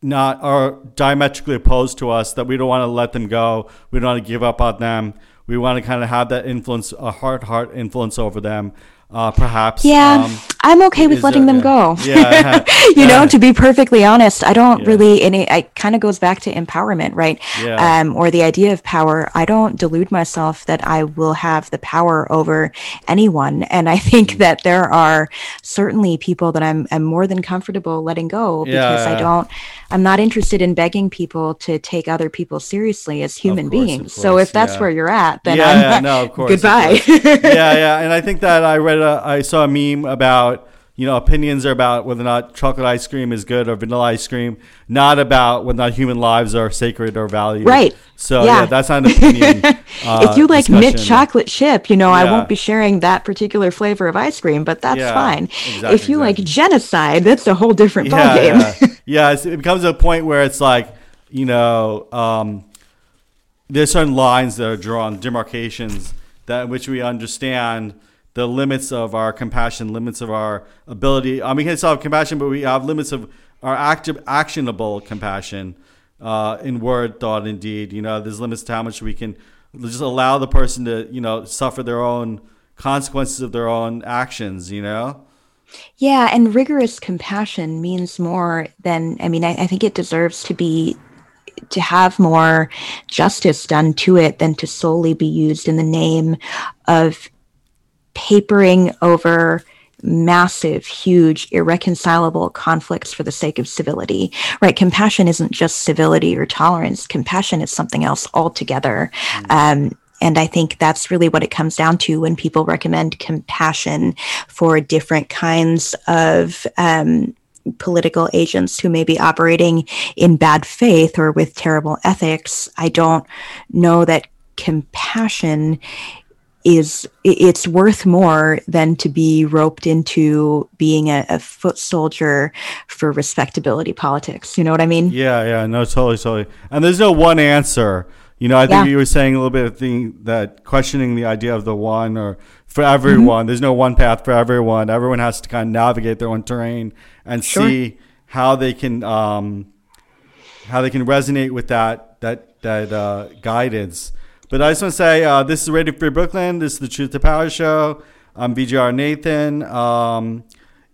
not are diametrically opposed to us that we don't want to let them go. We don't want to give up on them. We want to kind of have that influence a heart heart influence over them uh, perhaps. Yeah, um, I'm okay with letting them yeah. go. Yeah, you know, to be perfectly honest, I don't yeah. really, and it, it kind of goes back to empowerment, right? Yeah. Um, or the idea of power. I don't delude myself that I will have the power over anyone, and I think mm. that there are certainly people that I'm, I'm more than comfortable letting go because I don't. I'm not interested in begging people to take other people seriously as human course, beings. So if that's where you're at, then yeah, I'm, no, of course, goodbye. Of course. yeah, yeah, and I think that I read a, I saw a meme about you know opinions are about whether or not chocolate ice cream is good or vanilla ice cream, not about whether or not human lives are sacred or valued. Right. So yeah, yeah that's not an opinion. uh, if you like mint chocolate chip, you know yeah. I won't be sharing that particular flavor of ice cream, but that's yeah, fine. Exactly, if you exactly. like genocide, that's a whole different ballgame. Yeah, yeah it becomes a point where it's like you know. Um, there's certain lines that are drawn, demarcations that which we understand the limits of our compassion, limits of our ability. I mean, we can still have compassion, but we have limits of our active, actionable compassion uh, in word, thought, and deed. You know, there's limits to how much we can just allow the person to, you know, suffer their own consequences of their own actions. You know. Yeah, and rigorous compassion means more than. I mean, I, I think it deserves to be to have more justice done to it than to solely be used in the name of papering over massive, huge, irreconcilable conflicts for the sake of civility, right? Compassion isn't just civility or tolerance. Compassion is something else altogether. Mm. Um, and I think that's really what it comes down to when people recommend compassion for different kinds of um, political agents who may be operating in bad faith or with terrible ethics. I don't know that compassion is it's worth more than to be roped into being a, a, foot soldier for respectability politics. You know what I mean? Yeah, yeah, no, totally, totally. And there's no one answer. You know, I think yeah. you were saying a little bit of thing that questioning the idea of the one or for everyone. Mm-hmm. There's no one path for everyone. Everyone has to kind of navigate their own terrain and sure. see how they can um, how they can resonate with that that that uh, guidance. But I just want to say uh, this is Radio Free Brooklyn. This is the Truth to Power show. I'm VJR Nathan. Um,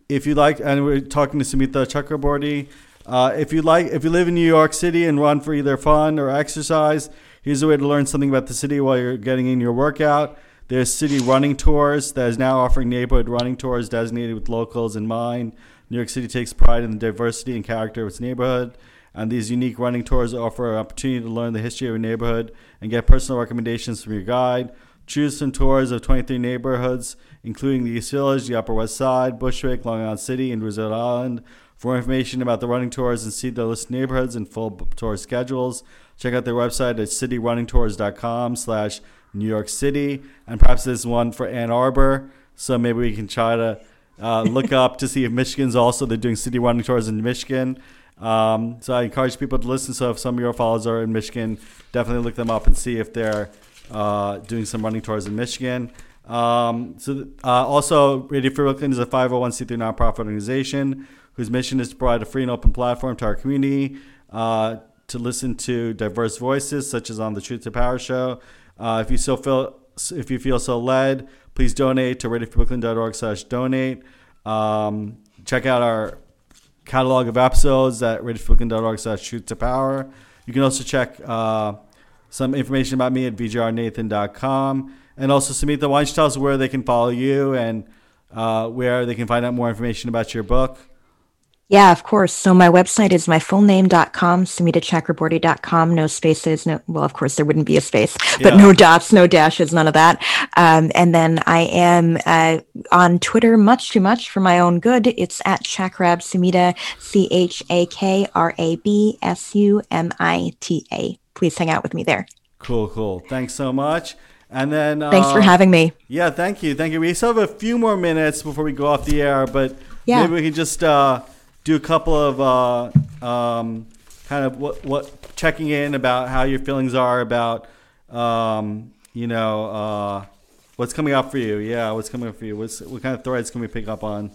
if you like, and we're talking to Sumita Chakraborty. Uh, if you like, if you live in New York City and run for either fun or exercise, Here's a way to learn something about the city while you're getting in your workout. There's city running tours that is now offering neighborhood running tours designated with locals in mind. New York City takes pride in the diversity and character of its neighborhood, and these unique running tours offer an opportunity to learn the history of a neighborhood and get personal recommendations from your guide. Choose some tours of 23 neighborhoods, including the East Village, the Upper West Side, Bushwick, Long Island City, and Roosevelt Island. For information about the running tours and see the list neighborhoods and full tour schedules, check out their website at cityrunningtours.com slash New York City. And perhaps there's one for Ann Arbor, so maybe we can try to uh, look up to see if Michigan's also, they're doing city running tours in Michigan. Um, so I encourage people to listen. So if some of your followers are in Michigan, definitely look them up and see if they're uh, doing some running tours in Michigan. Um, so uh, also, Radio Free Brooklyn is a 501c3 nonprofit organization whose mission is to provide a free and open platform to our community uh, to listen to diverse voices, such as on the Truth to Power show. Uh, if you so feel if you feel so led, please donate to radiofreebrooklyn.org slash donate. Um, check out our catalog of episodes at radiofreebrooklyn.org slash truth to power. You can also check uh, some information about me at vjrnathan.com. And also, Sumita, why don't where they can follow you and uh, where they can find out more information about your book? Yeah, of course. So my website is myfullname.com, sumitachakraborty.com, no spaces, no, well, of course there wouldn't be a space, but yeah. no dots, no dashes, none of that. Um, and then I am uh, on Twitter much too much for my own good. It's at Chakrab Sumita, C-H-A-K-R-A-B-S-U-M-I-T-A. Please hang out with me there. Cool, cool. Thanks so much. And then thanks for uh, having me. Yeah, thank you, thank you. We still have a few more minutes before we go off the air, but yeah. maybe we can just uh, do a couple of uh, um, kind of what what checking in about how your feelings are about um, you know uh, what's coming up for you. Yeah, what's coming up for you? What's, what kind of threads can we pick up on?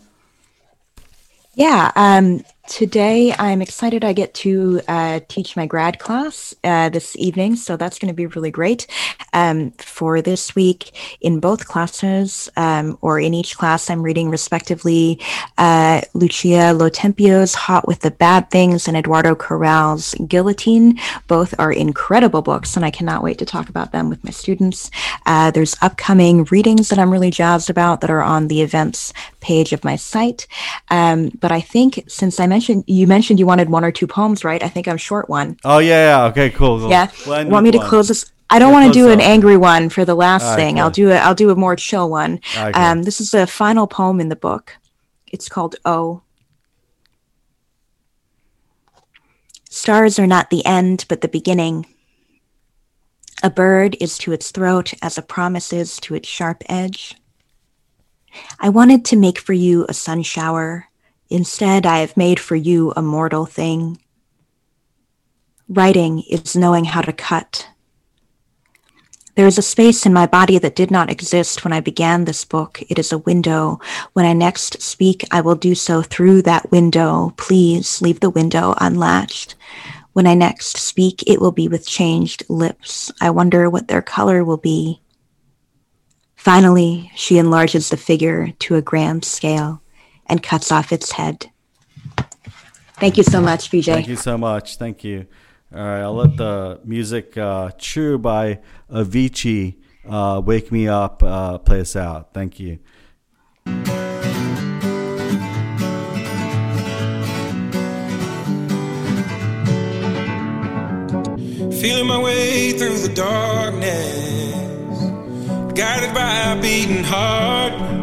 Yeah, um, Today, I'm excited I get to uh, teach my grad class uh, this evening, so that's going to be really great. Um, for this week, in both classes, um, or in each class, I'm reading respectively uh, Lucia Lotempio's Hot with the Bad Things and Eduardo Corral's Guillotine. Both are incredible books, and I cannot wait to talk about them with my students. Uh, there's upcoming readings that I'm really jazzed about that are on the events page of my site. Um, but I think since I'm mentioned you mentioned you wanted one or two poems, right? I think I'm short one. Oh yeah, yeah. Okay, cool. cool. Yeah. Want me to one. close this? I don't yeah, want to do an angry one for the last right, thing. Cool. I'll do a I'll do a more chill one. Right, um, this is the final poem in the book. It's called O. Stars are not the end, but the beginning. A bird is to its throat as a promise is to its sharp edge. I wanted to make for you a sun shower, Instead, I have made for you a mortal thing. Writing is knowing how to cut. There is a space in my body that did not exist when I began this book. It is a window. When I next speak, I will do so through that window. Please leave the window unlatched. When I next speak, it will be with changed lips. I wonder what their color will be. Finally, she enlarges the figure to a gram scale and cuts off its head. Thank you so much, VJ. Thank you so much. Thank you. All right, I'll let the music uh, True by Avicii uh, Wake Me Up uh, play us out. Thank you. Feeling my way through the darkness, guided by a beating heart.